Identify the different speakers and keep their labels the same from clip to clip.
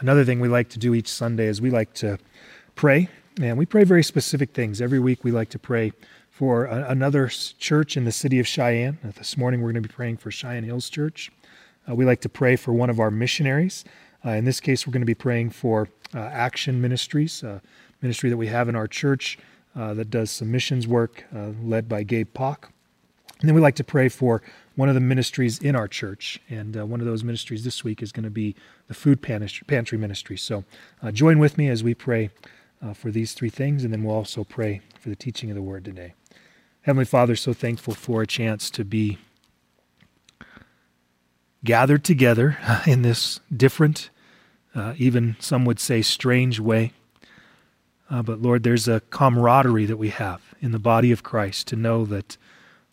Speaker 1: Another thing we like to do each Sunday is we like to pray, and we pray very specific things. Every week we like to pray for a, another church in the city of Cheyenne. This morning we're going to be praying for Cheyenne Hills Church. Uh, we like to pray for one of our missionaries. Uh, in this case, we're going to be praying for uh, Action Ministries, a ministry that we have in our church uh, that does some missions work uh, led by Gabe Pock. And then we like to pray for one of the ministries in our church. And uh, one of those ministries this week is going to be the food pantry ministry. So uh, join with me as we pray uh, for these three things, and then we'll also pray for the teaching of the word today. Heavenly Father, so thankful for a chance to be gathered together in this different, uh, even some would say strange way. Uh, but Lord, there's a camaraderie that we have in the body of Christ to know that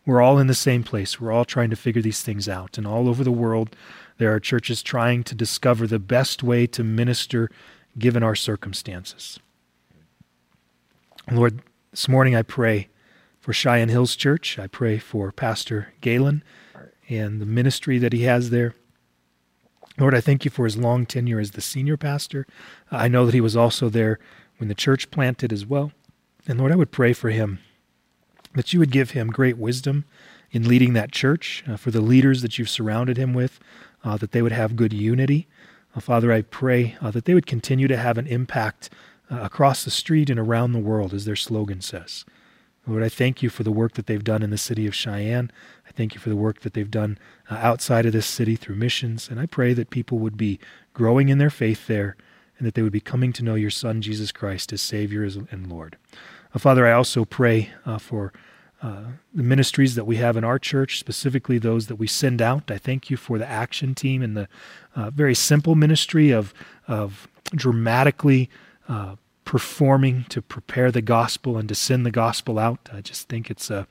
Speaker 1: we're all in the same place. We're all trying to figure these things out. And all over the world, there are churches trying to discover the best way to minister given our circumstances. Lord, this morning I pray for Cheyenne Hills Church. I pray for Pastor Galen and the ministry that he has there. Lord, I thank you for his long tenure as the senior pastor. I know that he was also there when the church planted as well. And Lord, I would pray for him that you would give him great wisdom in leading that church, uh, for the leaders that you've surrounded him with, uh, that they would have good unity. Uh, Father, I pray uh, that they would continue to have an impact uh, across the street and around the world, as their slogan says. Lord, I thank you for the work that they've done in the city of Cheyenne. I thank you for the work that they've done uh, outside of this city through missions. And I pray that people would be growing in their faith there and that they would be coming to know your Son, Jesus Christ, as Savior and Lord. Uh, Father, I also pray uh, for uh, the ministries that we have in our church, specifically those that we send out. I thank you for the action team and the uh, very simple ministry of, of dramatically uh, performing to prepare the gospel and to send the gospel out. I just think it's a,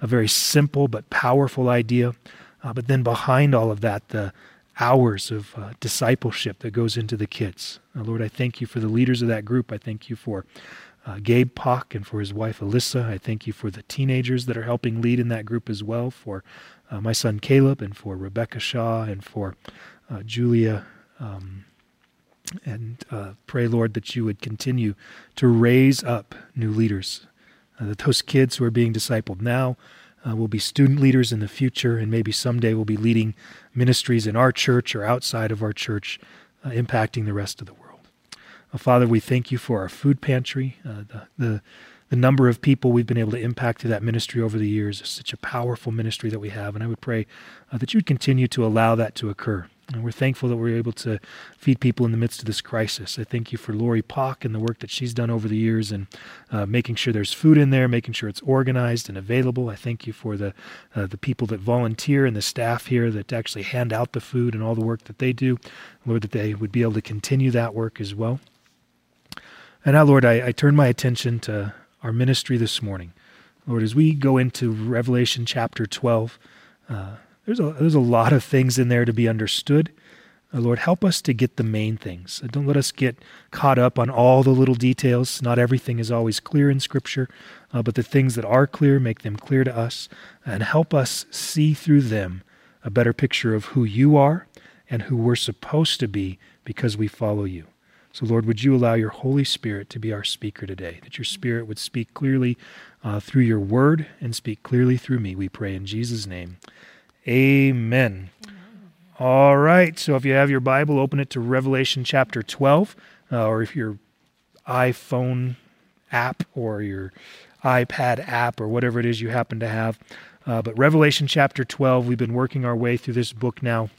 Speaker 1: a very simple but powerful idea. Uh, but then behind all of that, the hours of uh, discipleship that goes into the kids. Lord, I thank you for the leaders of that group. I thank you for uh, Gabe Pock and for his wife Alyssa. I thank you for the teenagers that are helping lead in that group as well, for uh, my son Caleb and for Rebecca Shaw and for uh, Julia. Um, and uh, pray, Lord, that you would continue to raise up new leaders, uh, that those kids who are being discipled now uh, will be student leaders in the future, and maybe someday will be leading ministries in our church or outside of our church, impacting the rest of the world. Uh, Father, we thank you for our food pantry, uh, the, the, the number of people we've been able to impact through that ministry over the years is such a powerful ministry that we have. And I would pray uh, that you would continue to allow that to occur. And we're thankful that we're able to feed people in the midst of this crisis. I thank you for Lori Pock and the work that she's done over the years and uh, making sure there's food in there, making sure it's organized and available. I thank you for the uh, the people that volunteer and the staff here that actually hand out the food and all the work that they do. Lord, that they would be able to continue that work as well. And now, Lord, I, I turn my attention to our ministry this morning. Lord, as we go into Revelation chapter 12, uh, there's, a, there's a lot of things in there to be understood. Uh, Lord, help us to get the main things. Uh, don't let us get caught up on all the little details. Not everything is always clear in Scripture, uh, but the things that are clear, make them clear to us and help us see through them a better picture of who you are and who we're supposed to be because we follow you. So, Lord, would you allow your Holy Spirit to be our speaker today, that your Spirit would speak clearly uh, through your word and speak clearly through me, we pray in Jesus' name. Amen. All right, so if you have your Bible, open it to Revelation chapter 12, uh, or if your iPhone app or your iPad app or whatever it is you happen to have. Uh, but Revelation chapter 12, we've been working our way through this book now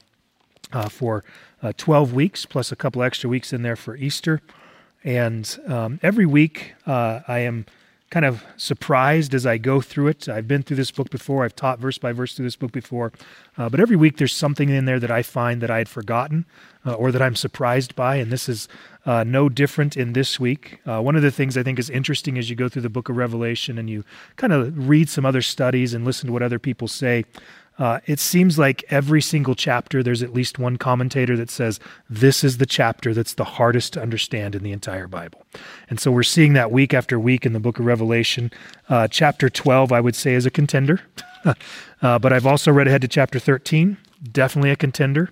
Speaker 1: uh, for uh, 12 weeks, plus a couple extra weeks in there for Easter. And um, every week, uh, I am kind of surprised as I go through it. I've been through this book before, I've taught verse by verse through this book before. Uh, but every week, there's something in there that I find that I had forgotten uh, or that I'm surprised by. And this is uh, no different in this week. Uh, one of the things I think is interesting as you go through the book of Revelation and you kind of read some other studies and listen to what other people say, uh, it seems like every single chapter, there's at least one commentator that says, This is the chapter that's the hardest to understand in the entire Bible. And so we're seeing that week after week in the book of Revelation. Uh, chapter 12, I would say, is a contender. uh, but I've also read ahead to chapter 13, definitely a contender.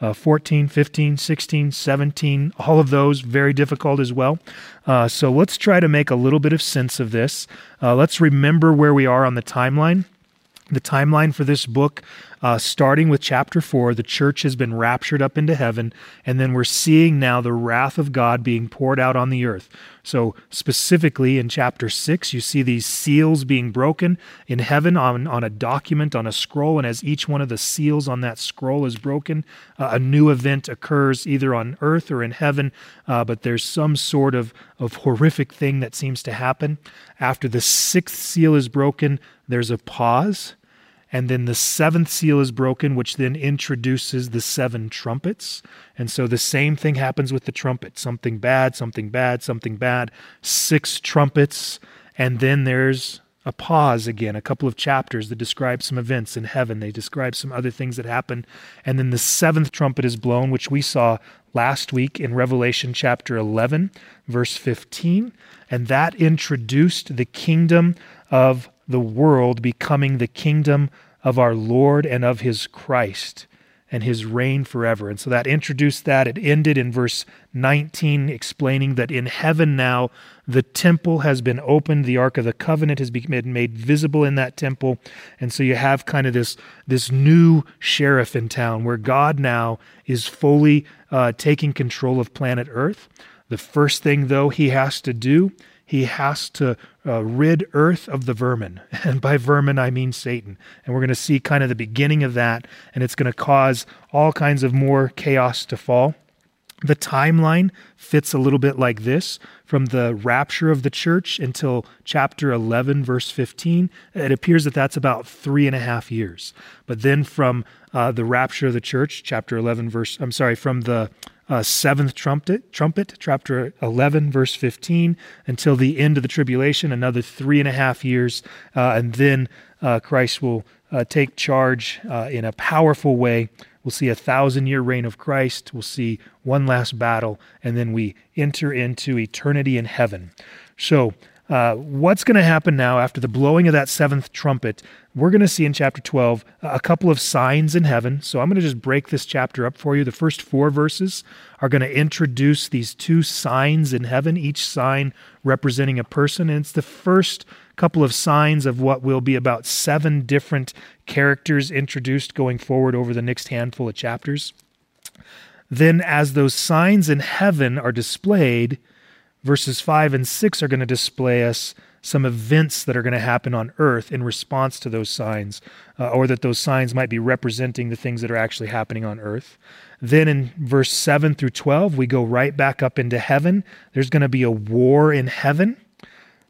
Speaker 1: uh, 14, 15, 16, 17, all of those very difficult as well. Uh, so let's try to make a little bit of sense of this. Uh, let's remember where we are on the timeline. The timeline for this book, uh, starting with chapter 4, the church has been raptured up into heaven, and then we're seeing now the wrath of God being poured out on the earth. So, specifically in chapter 6, you see these seals being broken in heaven on, on a document, on a scroll, and as each one of the seals on that scroll is broken, uh, a new event occurs either on earth or in heaven, uh, but there's some sort of, of horrific thing that seems to happen. After the sixth seal is broken, there's a pause. And then the seventh seal is broken, which then introduces the seven trumpets. And so the same thing happens with the trumpet something bad, something bad, something bad, six trumpets. And then there's a pause again, a couple of chapters that describe some events in heaven. They describe some other things that happen. And then the seventh trumpet is blown, which we saw last week in Revelation chapter 11, verse 15. And that introduced the kingdom of the world becoming the kingdom of our Lord and of his Christ and his reign forever. And so that introduced that. It ended in verse 19, explaining that in heaven now the temple has been opened, the Ark of the Covenant has been made visible in that temple. And so you have kind of this, this new sheriff in town where God now is fully uh, taking control of planet Earth. The first thing, though, he has to do he has to uh, rid earth of the vermin. And by vermin, I mean Satan. And we're going to see kind of the beginning of that, and it's going to cause all kinds of more chaos to fall. The timeline fits a little bit like this from the rapture of the church until chapter 11, verse 15. It appears that that's about three and a half years. But then from uh, the rapture of the church, chapter 11, verse, I'm sorry, from the uh, seventh trumpet, trumpet, chapter 11, verse 15, until the end of the tribulation, another three and a half years. Uh, and then uh, Christ will uh, take charge uh, in a powerful way. We'll see a thousand year reign of Christ. We'll see one last battle, and then we enter into eternity in heaven. So, uh, what's going to happen now after the blowing of that seventh trumpet? We're going to see in chapter 12 a couple of signs in heaven. So I'm going to just break this chapter up for you. The first four verses are going to introduce these two signs in heaven, each sign representing a person. And it's the first couple of signs of what will be about seven different characters introduced going forward over the next handful of chapters. Then, as those signs in heaven are displayed, Verses 5 and 6 are going to display us some events that are going to happen on earth in response to those signs, uh, or that those signs might be representing the things that are actually happening on earth. Then in verse 7 through 12, we go right back up into heaven. There's going to be a war in heaven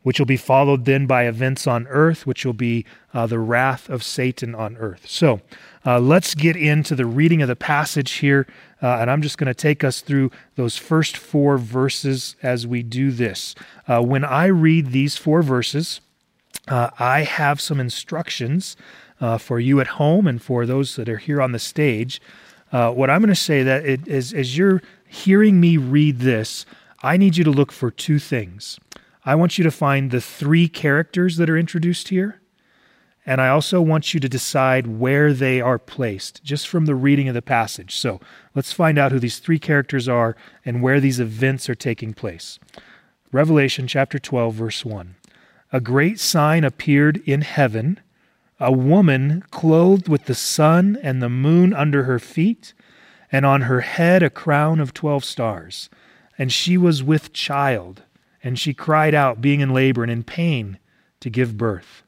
Speaker 1: which will be followed then by events on earth, which will be uh, the wrath of Satan on earth. So uh, let's get into the reading of the passage here, uh, and I'm just going to take us through those first four verses as we do this. Uh, when I read these four verses, uh, I have some instructions uh, for you at home and for those that are here on the stage. what I'm going to say that it is, as you're hearing me read this, I need you to look for two things. I want you to find the three characters that are introduced here. And I also want you to decide where they are placed, just from the reading of the passage. So let's find out who these three characters are and where these events are taking place. Revelation chapter 12, verse 1. A great sign appeared in heaven a woman clothed with the sun and the moon under her feet, and on her head a crown of twelve stars. And she was with child and she cried out, being in labor and in pain, to give birth.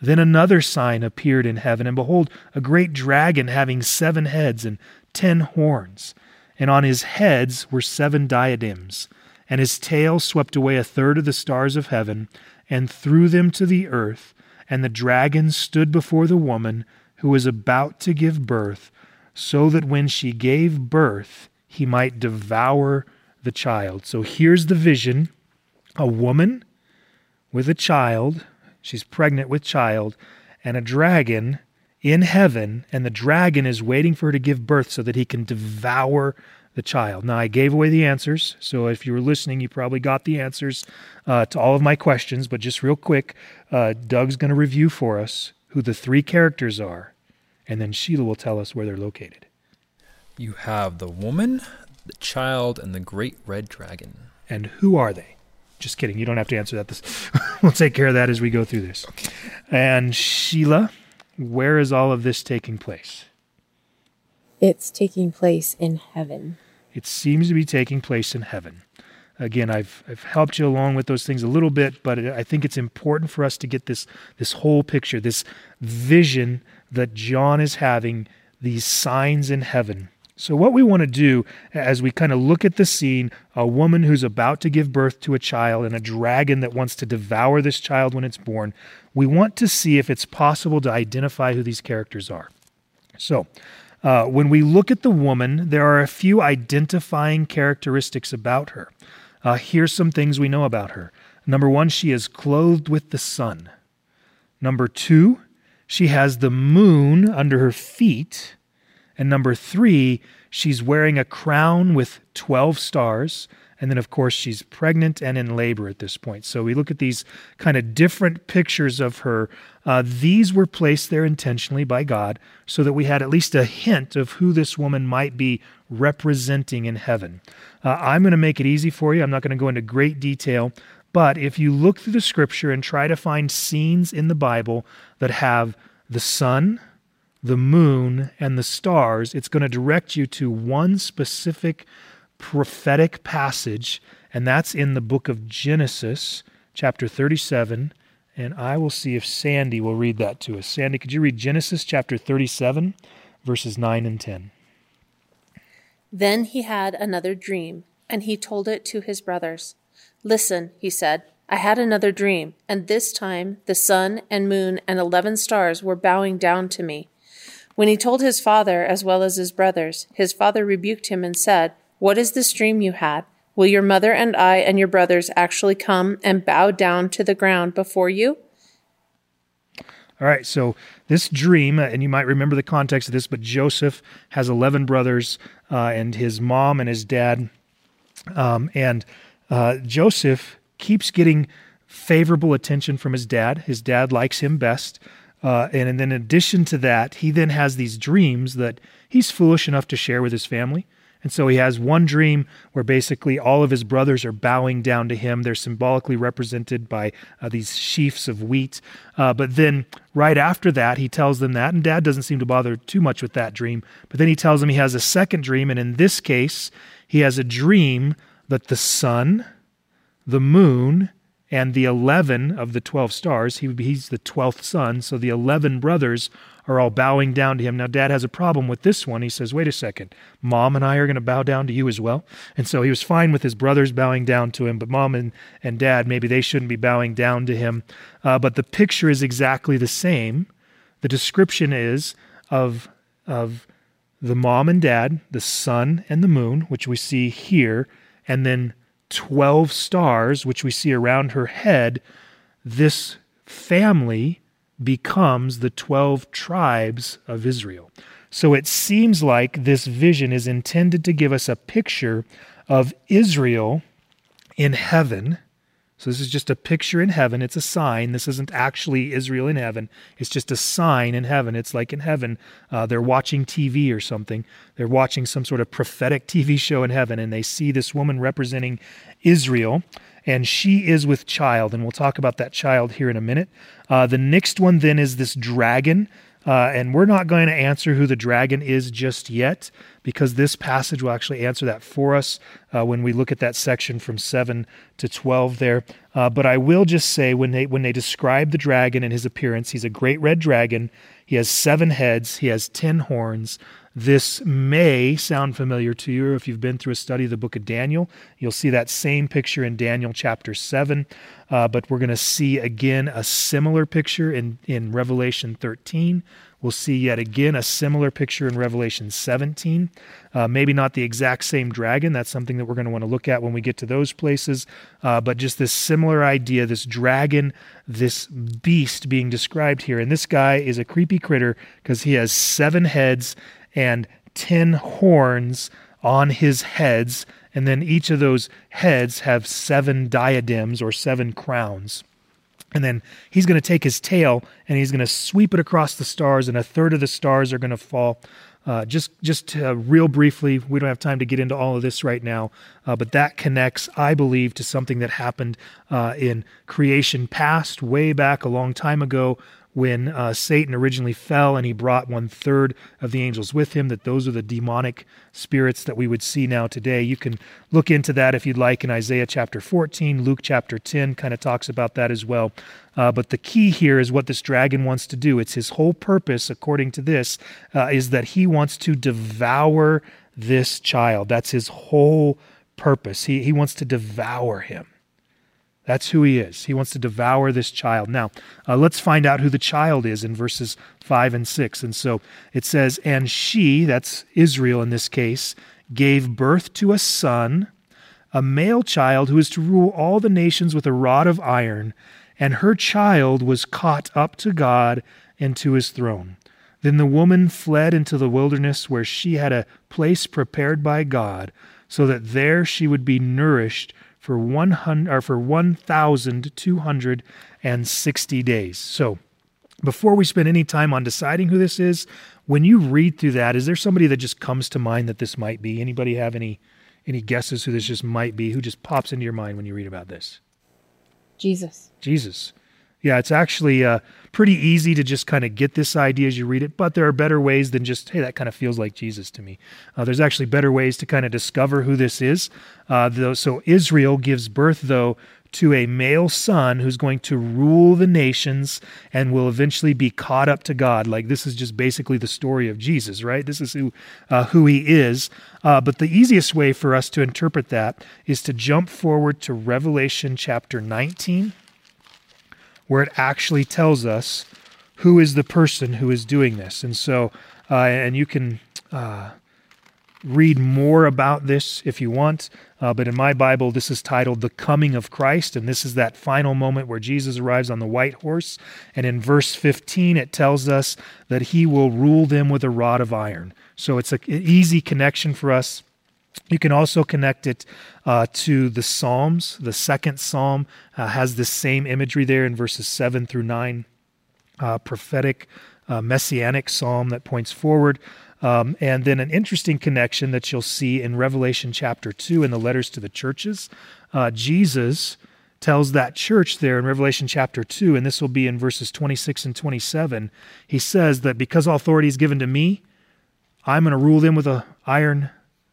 Speaker 1: Then another sign appeared in heaven, and behold, a great dragon having seven heads and ten horns, and on his heads were seven diadems, and his tail swept away a third of the stars of heaven, and threw them to the earth. And the dragon stood before the woman who was about to give birth, so that when she gave birth, he might devour the child. So here's the vision a woman with a child, she's pregnant with child, and a dragon in heaven, and the dragon is waiting for her to give birth so that he can devour the child. Now, I gave away the answers, so if you were listening, you probably got the answers uh, to all of my questions, but just real quick, uh, Doug's going to review for us who the three characters are, and then Sheila will tell us where they're located.
Speaker 2: You have the woman, the child, and the great red dragon.
Speaker 1: And who are they? Just kidding. You don't have to answer that. This we'll take care of that as we go through this.
Speaker 2: Okay.
Speaker 1: And Sheila, where is all of this taking place?
Speaker 3: It's taking place in heaven.
Speaker 1: It seems to be taking place in heaven. Again, I've I've helped you along with those things a little bit, but I think it's important for us to get this this whole picture, this vision that John is having, these signs in heaven. So, what we want to do as we kind of look at the scene a woman who's about to give birth to a child and a dragon that wants to devour this child when it's born we want to see if it's possible to identify who these characters are. So, uh, when we look at the woman, there are a few identifying characteristics about her. Uh, here's some things we know about her. Number one, she is clothed with the sun. Number two, she has the moon under her feet. And number three, she's wearing a crown with 12 stars. And then, of course, she's pregnant and in labor at this point. So we look at these kind of different pictures of her. Uh, these were placed there intentionally by God so that we had at least a hint of who this woman might be representing in heaven. Uh, I'm going to make it easy for you. I'm not going to go into great detail. But if you look through the scripture and try to find scenes in the Bible that have the sun, the moon, and the stars, it's going to direct you to one specific prophetic passage, and that's in the book of Genesis, chapter 37. And I will see if Sandy will read that to us. Sandy, could you read Genesis chapter 37, verses 9 and 10?
Speaker 3: Then he had another dream, and he told it to his brothers. Listen, he said, I had another dream, and this time the sun and moon and eleven stars were bowing down to me. When he told his father as well as his brothers, his father rebuked him and said, what is this dream you had? Will your mother and I and your brothers actually come and bow down to the ground before you?
Speaker 1: All right, so this dream, and you might remember the context of this, but Joseph has 11 brothers uh, and his mom and his dad. Um, and uh, Joseph keeps getting favorable attention from his dad. His dad likes him best. Uh, and, and then, in addition to that, he then has these dreams that he's foolish enough to share with his family. And so he has one dream where basically all of his brothers are bowing down to him. They're symbolically represented by uh, these sheafs of wheat. Uh, but then right after that, he tells them that, and dad doesn't seem to bother too much with that dream. But then he tells them he has a second dream, and in this case, he has a dream that the sun, the moon, and the 11 of the 12 stars, he, he's the 12th son, so the 11 brothers are all bowing down to him. Now, dad has a problem with this one. He says, wait a second, mom and I are going to bow down to you as well. And so he was fine with his brothers bowing down to him, but mom and, and dad, maybe they shouldn't be bowing down to him. Uh, but the picture is exactly the same. The description is of, of the mom and dad, the sun and the moon, which we see here, and then 12 stars, which we see around her head. This family becomes the 12 tribes of Israel. So it seems like this vision is intended to give us a picture of Israel in heaven. So this is just a picture in heaven. It's a sign. This isn't actually Israel in heaven. It's just a sign in heaven. It's like in heaven, uh, they're watching TV or something. They're watching some sort of prophetic TV show in heaven, and they see this woman representing Israel and she is with child. And we'll talk about that child here in a minute. Uh, the next one then is this dragon. Uh, and we're not going to answer who the dragon is just yet because this passage will actually answer that for us uh, when we look at that section from 7 to 12 there. Uh, but I will just say when they, when they describe the dragon and his appearance, he's a great red dragon. He has seven heads, he has ten horns. This may sound familiar to you if you've been through a study of the book of Daniel. You'll see that same picture in Daniel chapter 7, uh, but we're going to see again a similar picture in, in Revelation 13. We'll see yet again a similar picture in Revelation 17. Uh, maybe not the exact same dragon. That's something that we're going to want to look at when we get to those places. Uh, but just this similar idea this dragon, this beast being described here. And this guy is a creepy critter because he has seven heads and ten horns on his heads. And then each of those heads have seven diadems or seven crowns. And then he's going to take his tail and he's going to sweep it across the stars, and a third of the stars are going to fall. Uh, just just uh, real briefly, we don't have time to get into all of this right now, uh, but that connects, I believe, to something that happened uh, in creation past, way back a long time ago, when uh, Satan originally fell and he brought one third of the angels with him, that those are the demonic spirits that we would see now today. You can look into that if you'd like in Isaiah chapter 14, Luke chapter 10 kind of talks about that as well. Uh, but the key here is what this dragon wants to do. It's his whole purpose, according to this, uh, is that he wants to devour this child. That's his whole purpose. He, he wants to devour him. That's who he is. He wants to devour this child. Now, uh, let's find out who the child is in verses 5 and 6. And so it says, And she, that's Israel in this case, gave birth to a son, a male child who is to rule all the nations with a rod of iron, and her child was caught up to God and to his throne. Then the woman fled into the wilderness where she had a place prepared by God, so that there she would be nourished for 100 or for 1260 days. So, before we spend any time on deciding who this is, when you read through that, is there somebody that just comes to mind that this might be? Anybody have any any guesses who this just might be? Who just pops into your mind when you read about this?
Speaker 3: Jesus.
Speaker 1: Jesus. Yeah, it's actually uh, pretty easy to just kind of get this idea as you read it, but there are better ways than just, hey, that kind of feels like Jesus to me. Uh, there's actually better ways to kind of discover who this is. Uh, though, so Israel gives birth, though, to a male son who's going to rule the nations and will eventually be caught up to God. Like this is just basically the story of Jesus, right? This is who uh, who he is. Uh, but the easiest way for us to interpret that is to jump forward to Revelation chapter 19 where it actually tells us who is the person who is doing this. And so, uh, and you can uh, read more about this if you want. Uh, but in my Bible, this is titled The Coming of Christ. And this is that final moment where Jesus arrives on the white horse. And in verse 15, it tells us that he will rule them with a rod of iron. So it's an easy connection for us you can also connect it uh, to the Psalms. The second Psalm uh, has the same imagery there in verses 7 through 9. Uh, prophetic, uh, messianic psalm that points forward. Um, and then an interesting connection that you'll see in Revelation chapter 2 in the letters to the churches. Uh, Jesus tells that church there in Revelation chapter 2, and this will be in verses 26 and 27. He says that because authority is given to me, I'm going to rule them with an iron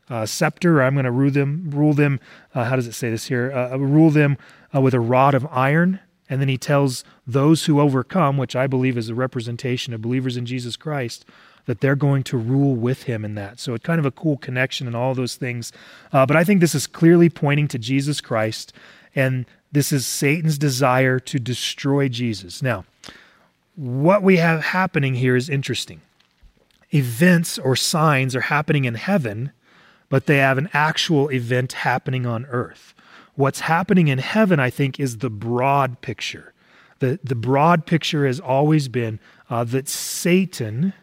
Speaker 1: uh, scepter. I'm going to rule them. Rule them. Uh, how does it say this here? Uh, rule them uh, with a rod of iron. And then he tells those who overcome, which I believe is a representation of believers in Jesus Christ, that they're going to rule with him in that. So it's kind of a cool connection and all those things. Uh, but I think this is clearly pointing to Jesus Christ, and this is Satan's desire to destroy Jesus. Now, what we have happening here is interesting. Events or signs are happening in heaven but they have an actual event happening on earth. What's happening in heaven, I think, is the broad picture. The, the broad picture has always been uh, that Satan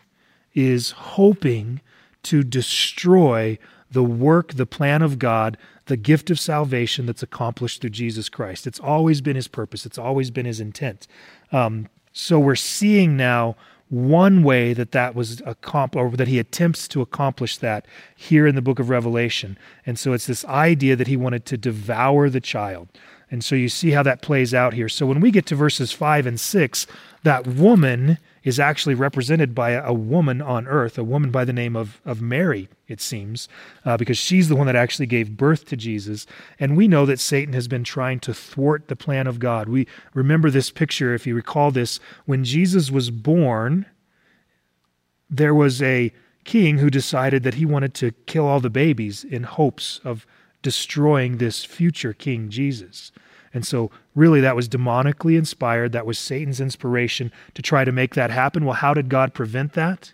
Speaker 1: is hoping to destroy the work, the plan of God, the gift of salvation that's accomplished through Jesus Christ. It's always been his purpose, it's always been his intent. Um, so we're seeing now one way that that was accomplished, or that he attempts to accomplish that here in the book of Revelation. And so it's this idea that he wanted to devour the child. And so you see how that plays out here. So when we get to verses 5 and 6, that woman is actually represented by a, woman on earth, a woman by the name of, of Mary, it seems, uh, because she's the one that actually gave birth to Jesus. And we know that Satan has been trying to thwart the plan of God. We remember this picture, if you recall this, when Jesus was born, there was a king who decided that he wanted to kill all the babies in hopes of destroying this future king Jesus. And so, really, that was demonically inspired. That was Satan's inspiration to try to make that happen. Well, how did God prevent that?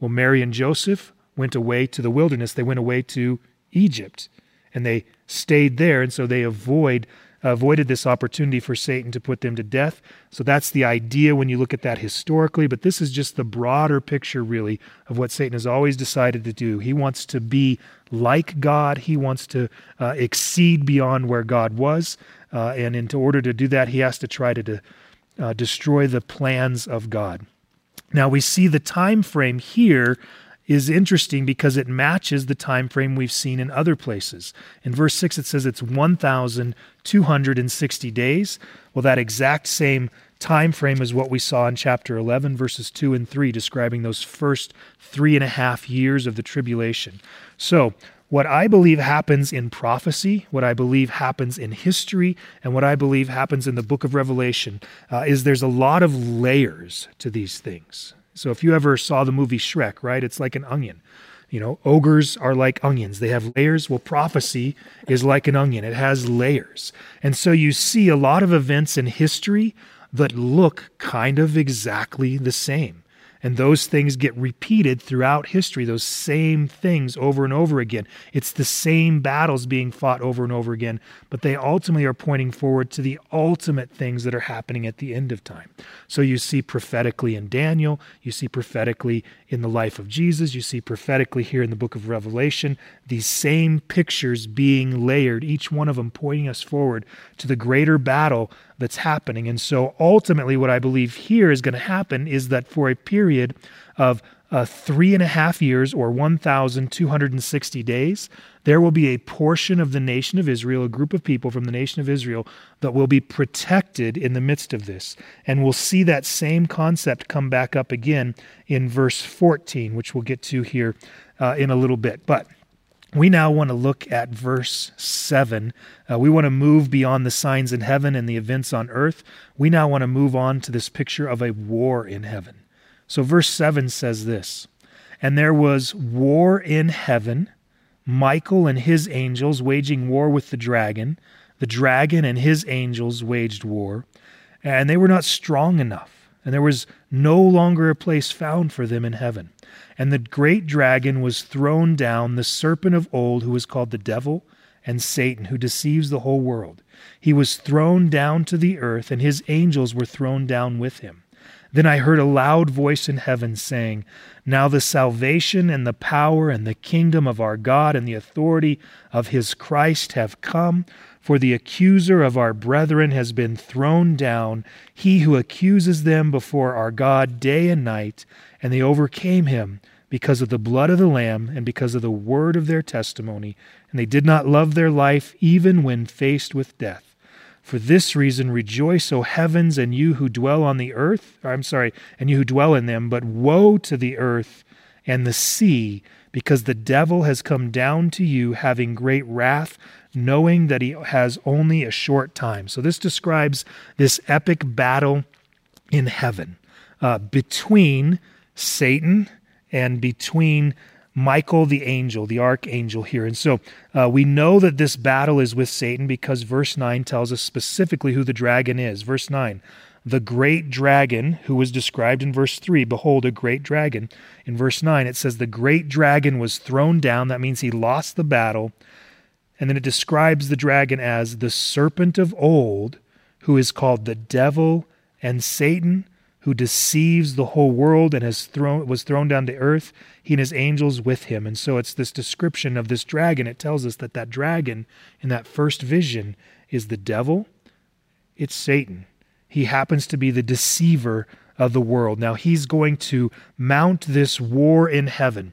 Speaker 1: Well, Mary and Joseph went away to the wilderness, they went away to Egypt, and they stayed there. And so, they avoid avoided this opportunity for Satan to put them to death. So that's the idea when you look at that historically, but this is just the broader picture, really, of what Satan has always decided to do. He wants to be like God, he wants to uh, exceed beyond where God was. Uh, and in order to do that, he has to try to de- uh, destroy the plans of God. Now we see the time frame here is interesting because it matches the time frame we've seen in other places. In verse 6 it says it's 1260 days. Well, that exact same time frame is what we saw in chapter 11 verses 2 and 3 describing those first three and a half years of the tribulation. So what I believe happens in prophecy, what I believe happens in history, and what I believe happens in the book of Revelation uh, is there's a lot of layers to these things. So if you ever saw the movie Shrek, right, it's like an onion. You know, ogres are like onions. They have layers. Well, prophecy is like an onion. It has layers. And so you see a lot of events in history that look kind of exactly the same. And those things get repeated throughout history, those same things over and over again. It's the same battles being fought over and over again, but they ultimately are pointing forward to the ultimate things that are happening at the end of time. So you see prophetically in Daniel, you see prophetically in the life of Jesus, you see prophetically here in the book of Revelation, these same pictures being layered, each one of them pointing us forward to the greater battle that's happening. And so ultimately, what I believe here is going to happen is that for a period of uh, three and a half years or 1,260 days, there will be a portion of the nation of Israel, a group of people from the nation of Israel, that will be protected in the midst of this. And we'll see that same concept come back up again in verse 14, which we'll get to here uh, in a little bit. But we now want to look at verse 7. Uh, we want to move beyond the signs in heaven and the events on earth. We now want to move on to this picture of a war in heaven. So, verse 7 says this And there was war in heaven, Michael and his angels waging war with the dragon. The dragon and his angels waged war, and they were not strong enough, and there was no longer a place found for them in heaven. And the great dragon was thrown down, the serpent of old, who was called the devil and Satan, who deceives the whole world. He was thrown down to the earth, and his angels were thrown down with him. Then I heard a loud voice in heaven saying, Now the salvation and the power and the kingdom of our God and the authority of his Christ have come. For the accuser of our brethren has been thrown down, he who accuses them before our God day and night, and they overcame him because of the blood of the Lamb and because of the word of their testimony, and they did not love their life even when faced with death. For this reason, rejoice, O heavens, and you who dwell on the earth. I'm sorry, and you who dwell in them. But woe to the earth and the sea, because the devil has come down to you, having great wrath, knowing that he has only a short time. So this describes this epic battle in heaven uh, between Satan and between Michael the angel, the archangel here. And so uh, we know that this battle is with Satan because verse 9 tells us specifically who the dragon is. Verse 9 the great dragon who was described in verse 3 behold a great dragon in verse 9 it says the great dragon was thrown down that means he lost the battle and then it describes the dragon as the serpent of old who is called the devil and satan who deceives the whole world and has thrown was thrown down to earth. He and his angels with him. And so it's this description of this dragon. It tells us that that dragon in that first vision is the devil. It's satan. He happens to be the deceiver of the world. Now he's going to mount this war in heaven.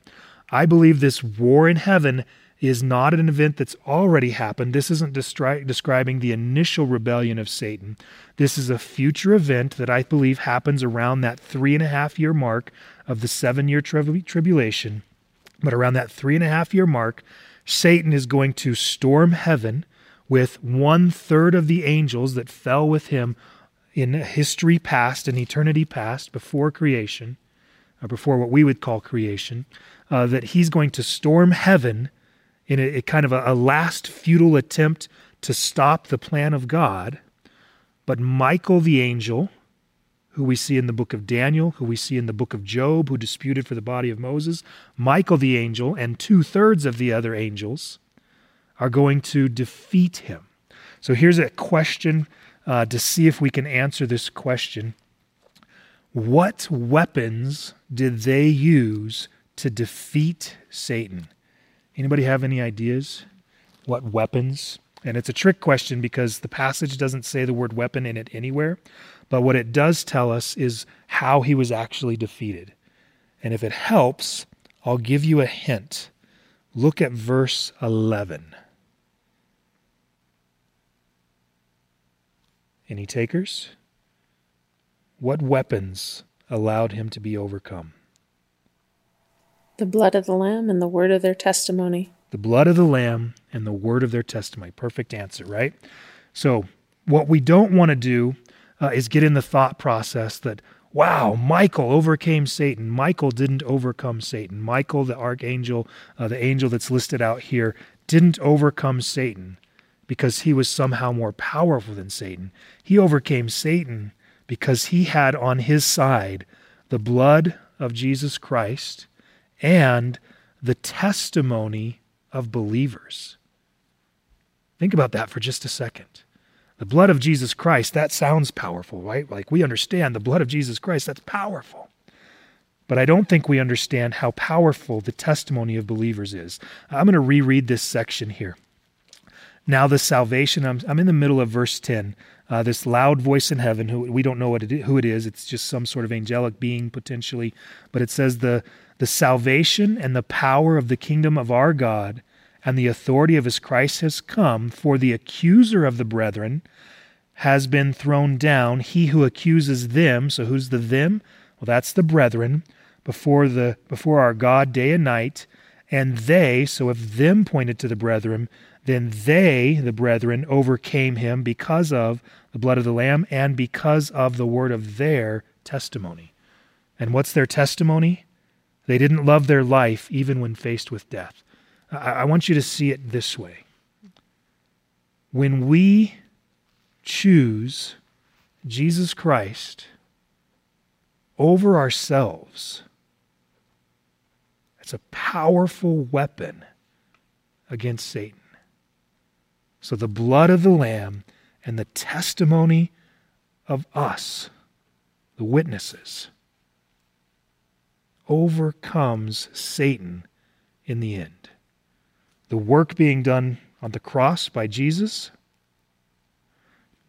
Speaker 1: I believe this war in heaven is not an event that's already happened. This isn't destri- describing the initial rebellion of Satan. This is a future event that I believe happens around that three and a half year mark of the seven year tri- tribulation. But around that three and a half year mark, Satan is going to storm heaven with one third of the angels that fell with him in history past, in eternity past, before creation, or before what we would call creation, uh, that he's going to storm heaven in a, a kind of a, a last futile attempt to stop the plan of God. But Michael the angel, who we see in the book of Daniel, who we see in the book of Job, who disputed for the body of Moses, Michael the angel and two thirds of the other angels are going to defeat him. So here's a question uh, to see if we can answer this question. What weapons did they use to defeat Satan? Anybody have any ideas? What weapons? And it's a trick question because the passage doesn't say the word weapon in it anywhere. But what it does tell us is how he was actually defeated. And if it helps, I'll give you a hint. Look at verse 11. Any takers? What weapons allowed him to be overcome?
Speaker 3: The blood of the Lamb and the word of their testimony.
Speaker 1: The blood of the Lamb and the word of their testimony. Perfect answer, right? So, what we don't want to do uh, is get in the thought process that, wow, Michael overcame Satan. Michael didn't overcome Satan. Michael, the archangel, uh, the angel that's listed out here, didn't overcome Satan because he was somehow more powerful than Satan. He overcame Satan because he had on his side the blood of Jesus Christ and the testimony of believers. Think about that for just a second. The blood of Jesus Christ, that sounds powerful, right? Like we understand the blood of Jesus Christ, that's powerful. But I don't think we understand how powerful the testimony of believers is. I'm going to reread this section here. Now, the salvation, I'm, I'm in the middle of verse 10. Uh, this loud voice in heaven, who we don't know what it, who it is, it's just some sort of angelic being potentially, but it says the, the salvation and the power of the kingdom of our God and the authority of his Christ has come, for the accuser of the brethren has been thrown down, he who accuses them. So who's the them? Well, that's the brethren before the before our God day and night. And they, so if them pointed to the brethren, then they, the brethren, overcame him because of the blood of the Lamb and because of the word of their testimony. And what's their testimony? They didn't love their life even when faced with death. I, want you to see it this way. When we choose Jesus Christ over ourselves, it's a powerful weapon against Satan. So the blood of the Lamb and the testimony of us, the witnesses, overcomes Satan in the end the work being done on the cross by Jesus,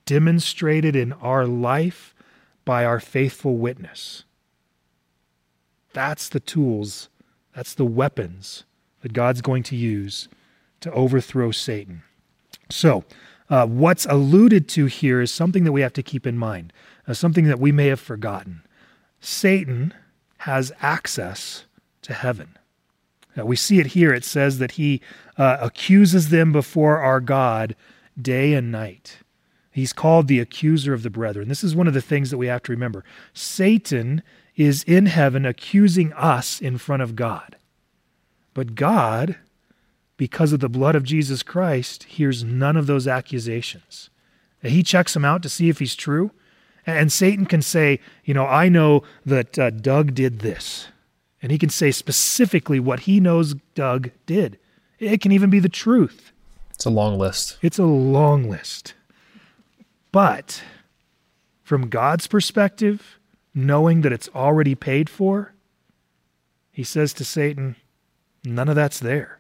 Speaker 1: demonstrated in our life by our faithful witness. That's the tools, that's the weapons that God's going to use to overthrow Satan. So, uh, what's alluded to here is something that we have to keep in mind, uh, something that we may have forgotten. Satan has access to heaven. Uh, we see it here. It says that he uh, accuses them before our God day and night. He's called the accuser of the brethren. This is one of the things that we have to remember. Satan is in heaven accusing us in front of God. But God, because of the blood of Jesus Christ, hears none of those accusations. He checks them out to see if he's true. And Satan can say, you know, I know that uh, Doug did this. And he can say specifically what he knows Doug did. It can even be the truth.
Speaker 2: It's a long list.
Speaker 1: It's a long list. But from God's perspective, knowing that it's already paid for, he says to Satan, none of that's there.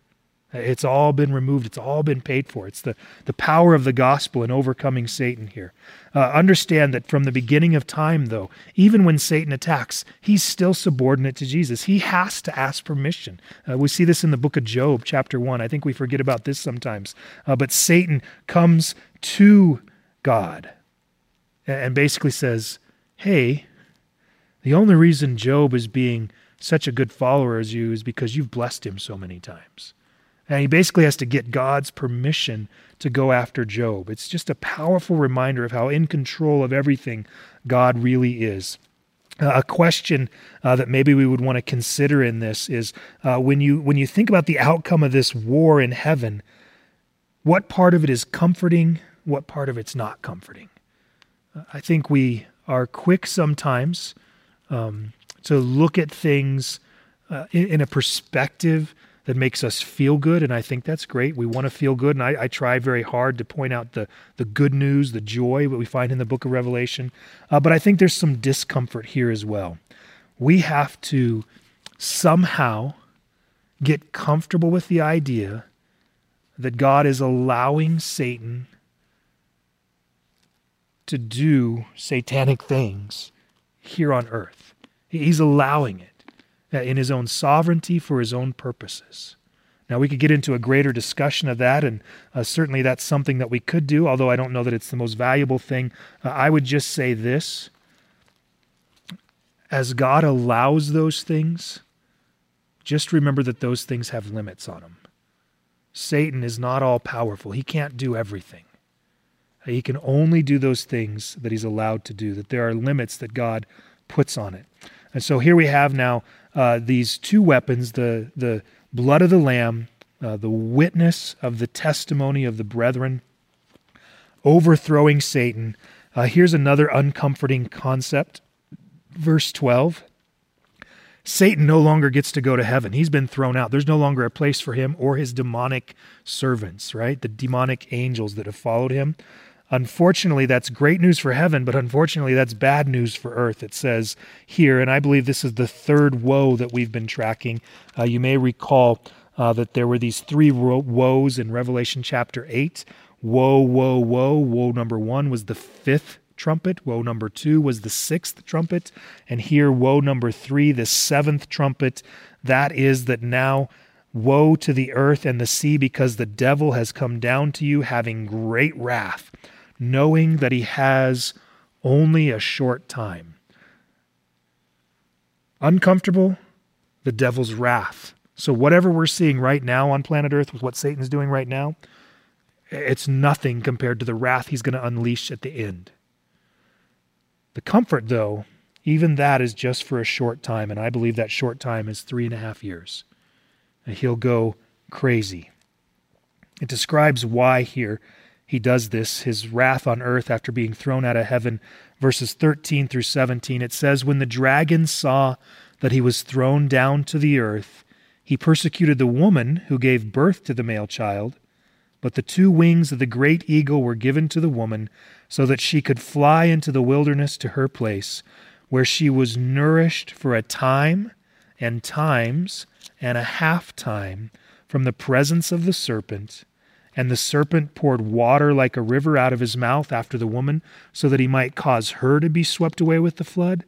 Speaker 1: It's all been removed. It's all been paid for. It's the, the power of the gospel in overcoming Satan here. Uh, understand that from the beginning of time, though, even when Satan attacks, he's still subordinate to Jesus. He has to ask permission. Uh, we see this in the book of Job, chapter 1. I think we forget about this sometimes. Uh, but Satan comes to God and basically says, Hey, the only reason Job is being such a good follower as you is because you've blessed him so many times. And he basically has to get God's permission to go after Job. It's just a powerful reminder of how in control of everything God really is. Uh, a question uh, that maybe we would want to consider in this is uh, when you when you think about the outcome of this war in heaven, what part of it is comforting? What part of it's not comforting? Uh, I think we are quick sometimes um, to look at things uh, in, in a perspective that makes us feel good, and I think that's great. We want to feel good, and I, I try very hard to point out the the good news, the joy that we find in the Book of Revelation. Uh, but I think there's some discomfort here as well. We have to somehow get comfortable with the idea that God is allowing Satan to do satanic things here on earth. He's allowing it. Uh, in his own sovereignty for his own purposes. Now, we could get into a greater discussion of that, and uh, certainly that's something that we could do, although I don't know that it's the most valuable thing. Uh, I would just say this as God allows those things, just remember that those things have limits on them. Satan is not all powerful, he can't do everything. He can only do those things that he's allowed to do, that there are limits that God puts on it. And so here we have now uh, these two weapons the, the blood of the Lamb, uh, the witness of the testimony of the brethren, overthrowing Satan. Uh, here's another uncomforting concept. Verse 12 Satan no longer gets to go to heaven. He's been thrown out. There's no longer a place for him or his demonic servants, right? The demonic angels that have followed him. Unfortunately, that's great news for heaven, but unfortunately, that's bad news for earth. It says here, and I believe this is the third woe that we've been tracking. Uh, you may recall uh, that there were these three woes in Revelation chapter 8. Woe, woe, woe. Woe number one was the fifth trumpet. Woe number two was the sixth trumpet. And here, woe number three, the seventh trumpet. That is that now woe to the earth and the sea because the devil has come down to you having great wrath knowing that he has only a short time. Uncomfortable, the devil's wrath. So, whatever we're seeing right now on planet Earth with what Satan's doing right now, it's nothing compared to the wrath he's going to unleash at the end. The comfort, though, even that is just for a short time, and I believe that short time is three and a half years. And he'll go crazy. It describes why here he does this, his wrath on earth after being thrown out of heaven. Verses 13 through 17, it says, When the dragon saw that he was thrown down to the earth, he persecuted the woman who gave birth to the male child. But the two wings of the great eagle were given to the woman, so that she could fly into the wilderness to her place, where she was nourished for a time and times and a half time from the presence of the serpent and the serpent poured water like a river out of his mouth after the woman, so that he might cause her to be swept away with the flood.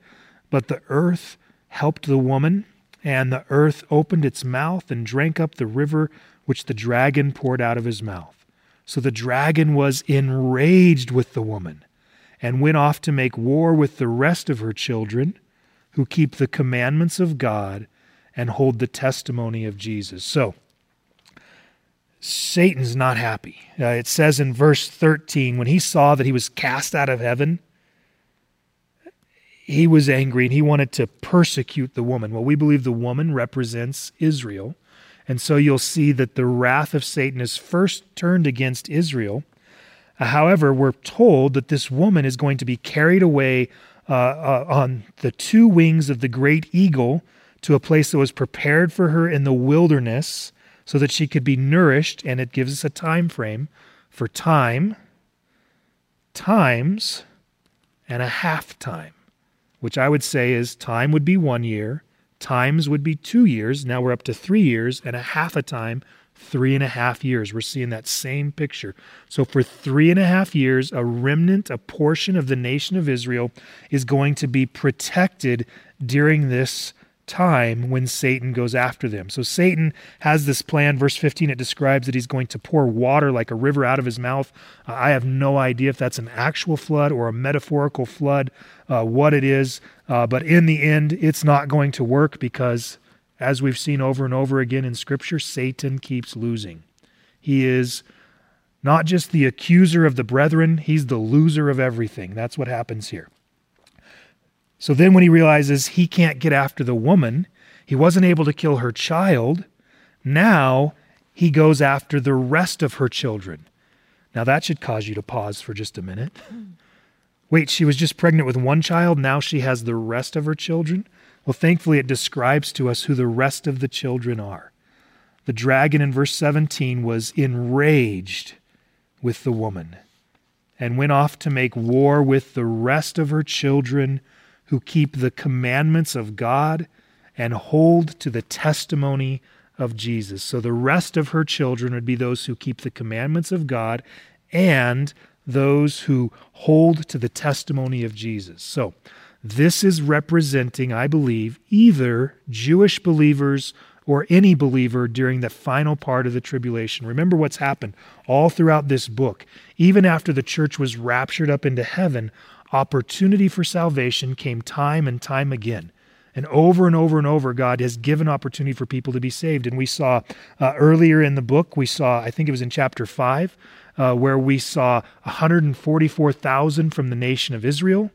Speaker 1: But the earth helped the woman, and the earth opened its mouth and drank up the river which the dragon poured out of his mouth. So the dragon was enraged with the woman, and went off to make war with the rest of her children, who keep the commandments of God and hold the testimony of Jesus. So, Satan's not happy. Uh, it says in verse 13, when he saw that he was cast out of heaven, he was angry and he wanted to persecute the woman. Well, we believe the woman represents Israel. And so you'll see that the wrath of Satan is first turned against Israel. Uh, however, we're told that this woman is going to be carried away uh, uh, on the two wings of the great eagle to a place that was prepared for her in the wilderness so that she could be nourished, and it gives us a time frame for time, times, and a half time, which I would say is time would be one year, times would be two years. Now we're up to three years, and a half a time, three and a half years. We're seeing that same picture. So, for three and a half years, a remnant, a portion of the nation of Israel is going to be protected during this time when Satan goes after them. So Satan has this plan. Verse 15, it describes that he's going to pour water like a river out of his mouth. Uh, I have no idea if that's an actual flood or a metaphorical flood, uh, what it is. Uh, but in the end, it's not going to work because, as we've seen over and over again in Scripture, Satan keeps losing. He is not just the accuser of the brethren, he's the loser of everything. That's what happens here. So then, when he realizes he can't get after the woman, he wasn't able to kill her child, now he goes after the rest of her children. Now, that should cause you to pause for just a minute. Wait, she was just pregnant with one child, now she has the rest of her children? Well, thankfully, it describes to us who the rest of the children are. The dragon in verse 17 was enraged with the woman and went off to make war with the rest of her children who keep the commandments of God and hold to the testimony of Jesus. So the rest of her children would be those who keep the commandments of God and those who hold to the testimony of Jesus. So This is representing, I believe, either Jewish believers or any believer during the final part of the tribulation. Remember what's happened all throughout this book. Even after the church was raptured up into heaven, opportunity for salvation came time and time again. And over and over and over, God has given opportunity for people to be saved. And we saw uh, earlier in the book, we saw, I think it was in chapter 5, uh, where we saw 144,000 from the nation of Israel.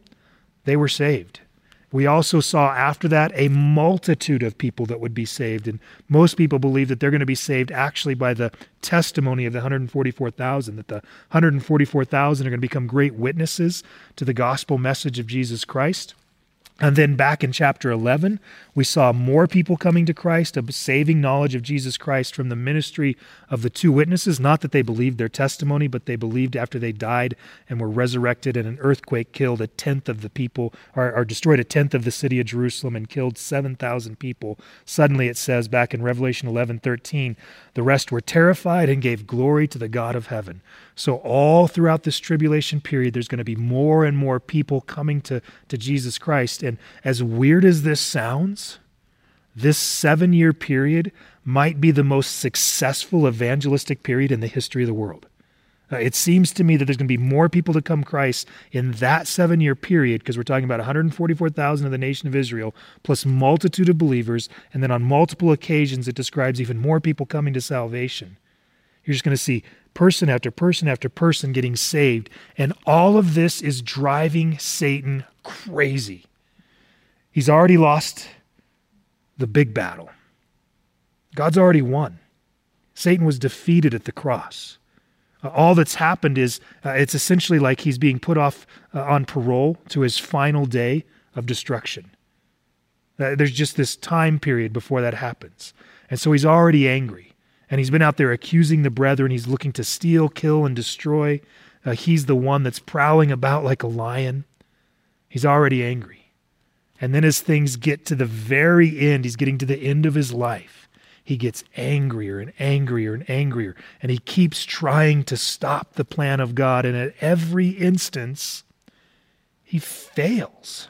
Speaker 1: They were saved. We also saw after that a multitude of people that would be saved. And most people believe that they're going to be saved actually by the testimony of the 144,000, that the 144,000 are going to become great witnesses to the gospel message of Jesus Christ. And then back in chapter 11, we saw more people coming to Christ, a saving knowledge of Jesus Christ from the ministry of the two witnesses. Not that they believed their testimony, but they believed after they died and were resurrected, and an earthquake killed a tenth of the people, or, or destroyed a tenth of the city of Jerusalem and killed 7,000 people. Suddenly it says back in Revelation 11 13, the rest were terrified and gave glory to the God of heaven. So, all throughout this tribulation period, there's going to be more and more people coming to, to Jesus Christ. And as weird as this sounds, this seven year period might be the most successful evangelistic period in the history of the world. Uh, it seems to me that there's going to be more people to come Christ in that seven year period because we're talking about 144,000 of the nation of Israel plus multitude of believers. And then on multiple occasions, it describes even more people coming to salvation. You're just going to see person after person after person getting saved. And all of this is driving Satan crazy. He's already lost the big battle. God's already won. Satan was defeated at the cross. Uh, all that's happened is uh, it's essentially like he's being put off uh, on parole to his final day of destruction. Uh, there's just this time period before that happens. And so he's already angry. And he's been out there accusing the brethren. He's looking to steal, kill, and destroy. Uh, he's the one that's prowling about like a lion. He's already angry. And then as things get to the very end, he's getting to the end of his life. He gets angrier and angrier and angrier. And he keeps trying to stop the plan of God. And at every instance, he fails.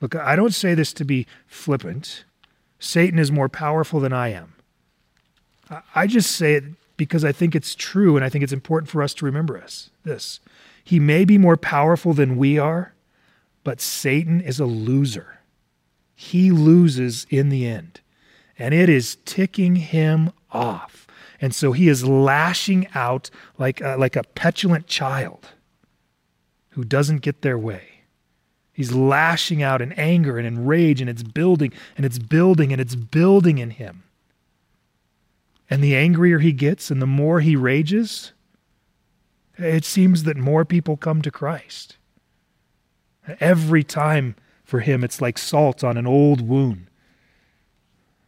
Speaker 1: Look, I don't say this to be flippant. Satan is more powerful than I am. I just say it because I think it's true and I think it's important for us to remember us, this. He may be more powerful than we are, but Satan is a loser. He loses in the end, and it is ticking him off. And so he is lashing out like a, like a petulant child who doesn't get their way. He's lashing out in anger and in rage, and it's building and it's building and it's building in him. And the angrier he gets and the more he rages, it seems that more people come to Christ. Every time for him, it's like salt on an old wound,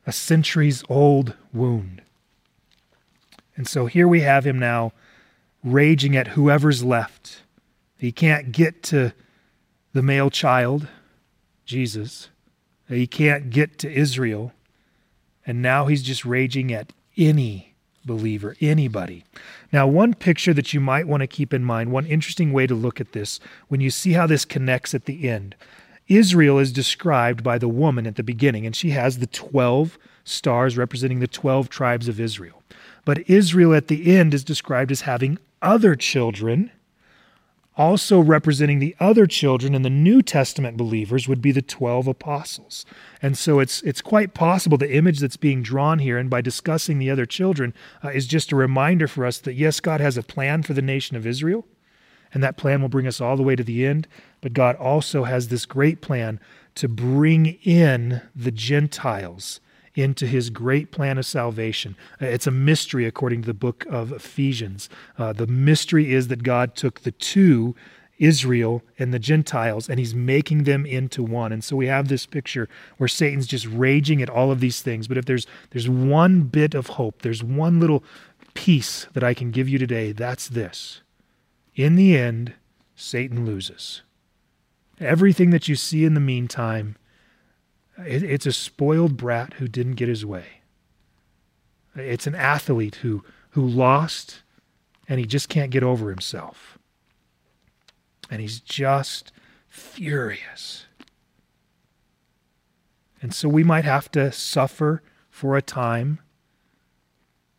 Speaker 1: a centuries old wound. And so here we have him now raging at whoever's left. He can't get to the male child, Jesus. He can't get to Israel. And now he's just raging at any believer, anybody. Now, one picture that you might want to keep in mind, one interesting way to look at this, when you see how this connects at the end. Israel is described by the woman at the beginning, and she has the 12 stars representing the 12 tribes of Israel. But Israel at the end is described as having other children also representing the other children in the New Testament believers would be the 12 apostles. And so it's it's quite possible the image that's being drawn here and by discussing the other children uh, is just a reminder for us that yes God has a plan for the nation of Israel and that plan will bring us all the way to the end, but God also has this great plan to bring in the Gentiles into his great plan of salvation. Uh, it's a mystery according to the book of Ephesians. Uh, the mystery is that God took the two, Israel and the Gentiles, and he's making them into one. And so we have this picture where Satan's just raging at all of these things. But if there's there's one bit of hope, there's one little piece that I can give you today, that's this. In the end, Satan loses. Everything that you see in the meantime it's a spoiled brat who didn't get his way. It's an athlete who, who lost and he just can't get over himself. And he's just furious. And so we might have to suffer for a time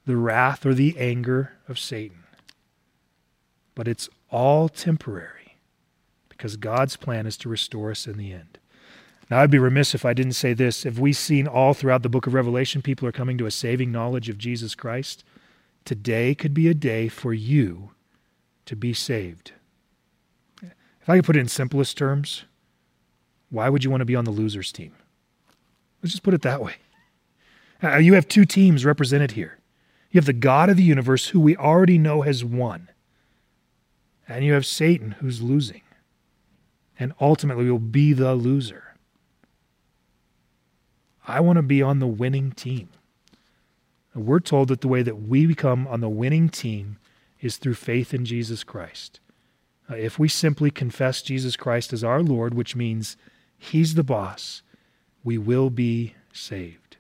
Speaker 1: the wrath or the anger of Satan. But it's all temporary because God's plan is to restore us in the end. Now, I'd be remiss if I didn't say this. If we've seen all throughout the book of Revelation, people are coming to a saving knowledge of Jesus Christ, today could be a day for you to be saved. If I could put it in simplest terms, why would you want to be on the losers team? Let's just put it that way. Uh, you have two teams represented here. You have the God of the universe, who we already know has won, and you have Satan, who's losing, and ultimately will be the loser. I want to be on the winning team. And we're told that the way that we become on the winning team is through faith in Jesus Christ. Uh, if we simply confess Jesus Christ as our Lord, which means He's the boss, we will be saved.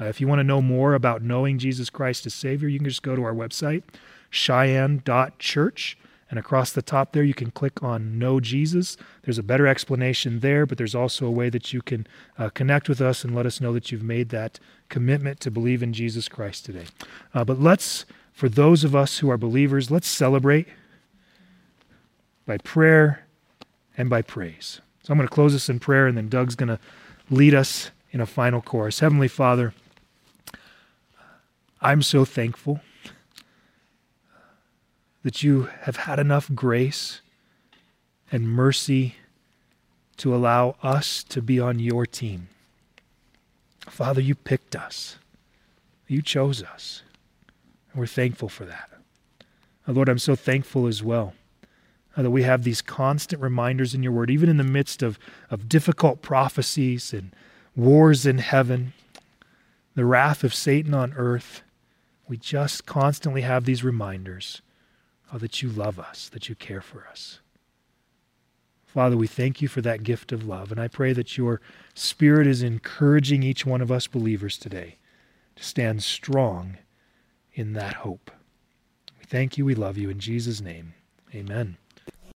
Speaker 1: Uh, if you want to know more about knowing Jesus Christ as Savior, you can just go to our website, cheyenne.church. And across the top there, you can click on Know Jesus. There's a better explanation there, but there's also a way that you can uh, connect with us and let us know that you've made that commitment to believe in Jesus Christ today. Uh, but let's, for those of us who are believers, let's celebrate by prayer and by praise. So I'm going to close this in prayer, and then Doug's going to lead us in a final chorus. Heavenly Father, I'm so thankful that you have had enough grace and mercy to allow us to be on your team. Father, you picked us, you chose us, and we're thankful for that. Lord, I'm so thankful as well uh, that we have these constant reminders in your word, even in the midst of, of difficult prophecies and wars in heaven, the wrath of Satan on earth. We just constantly have these reminders oh, that you love us, that you care for us. Father, we thank you for that gift of love, and I pray that your Spirit is encouraging each one of us believers today to stand strong in that hope. We thank you, we love you. In Jesus' name, amen.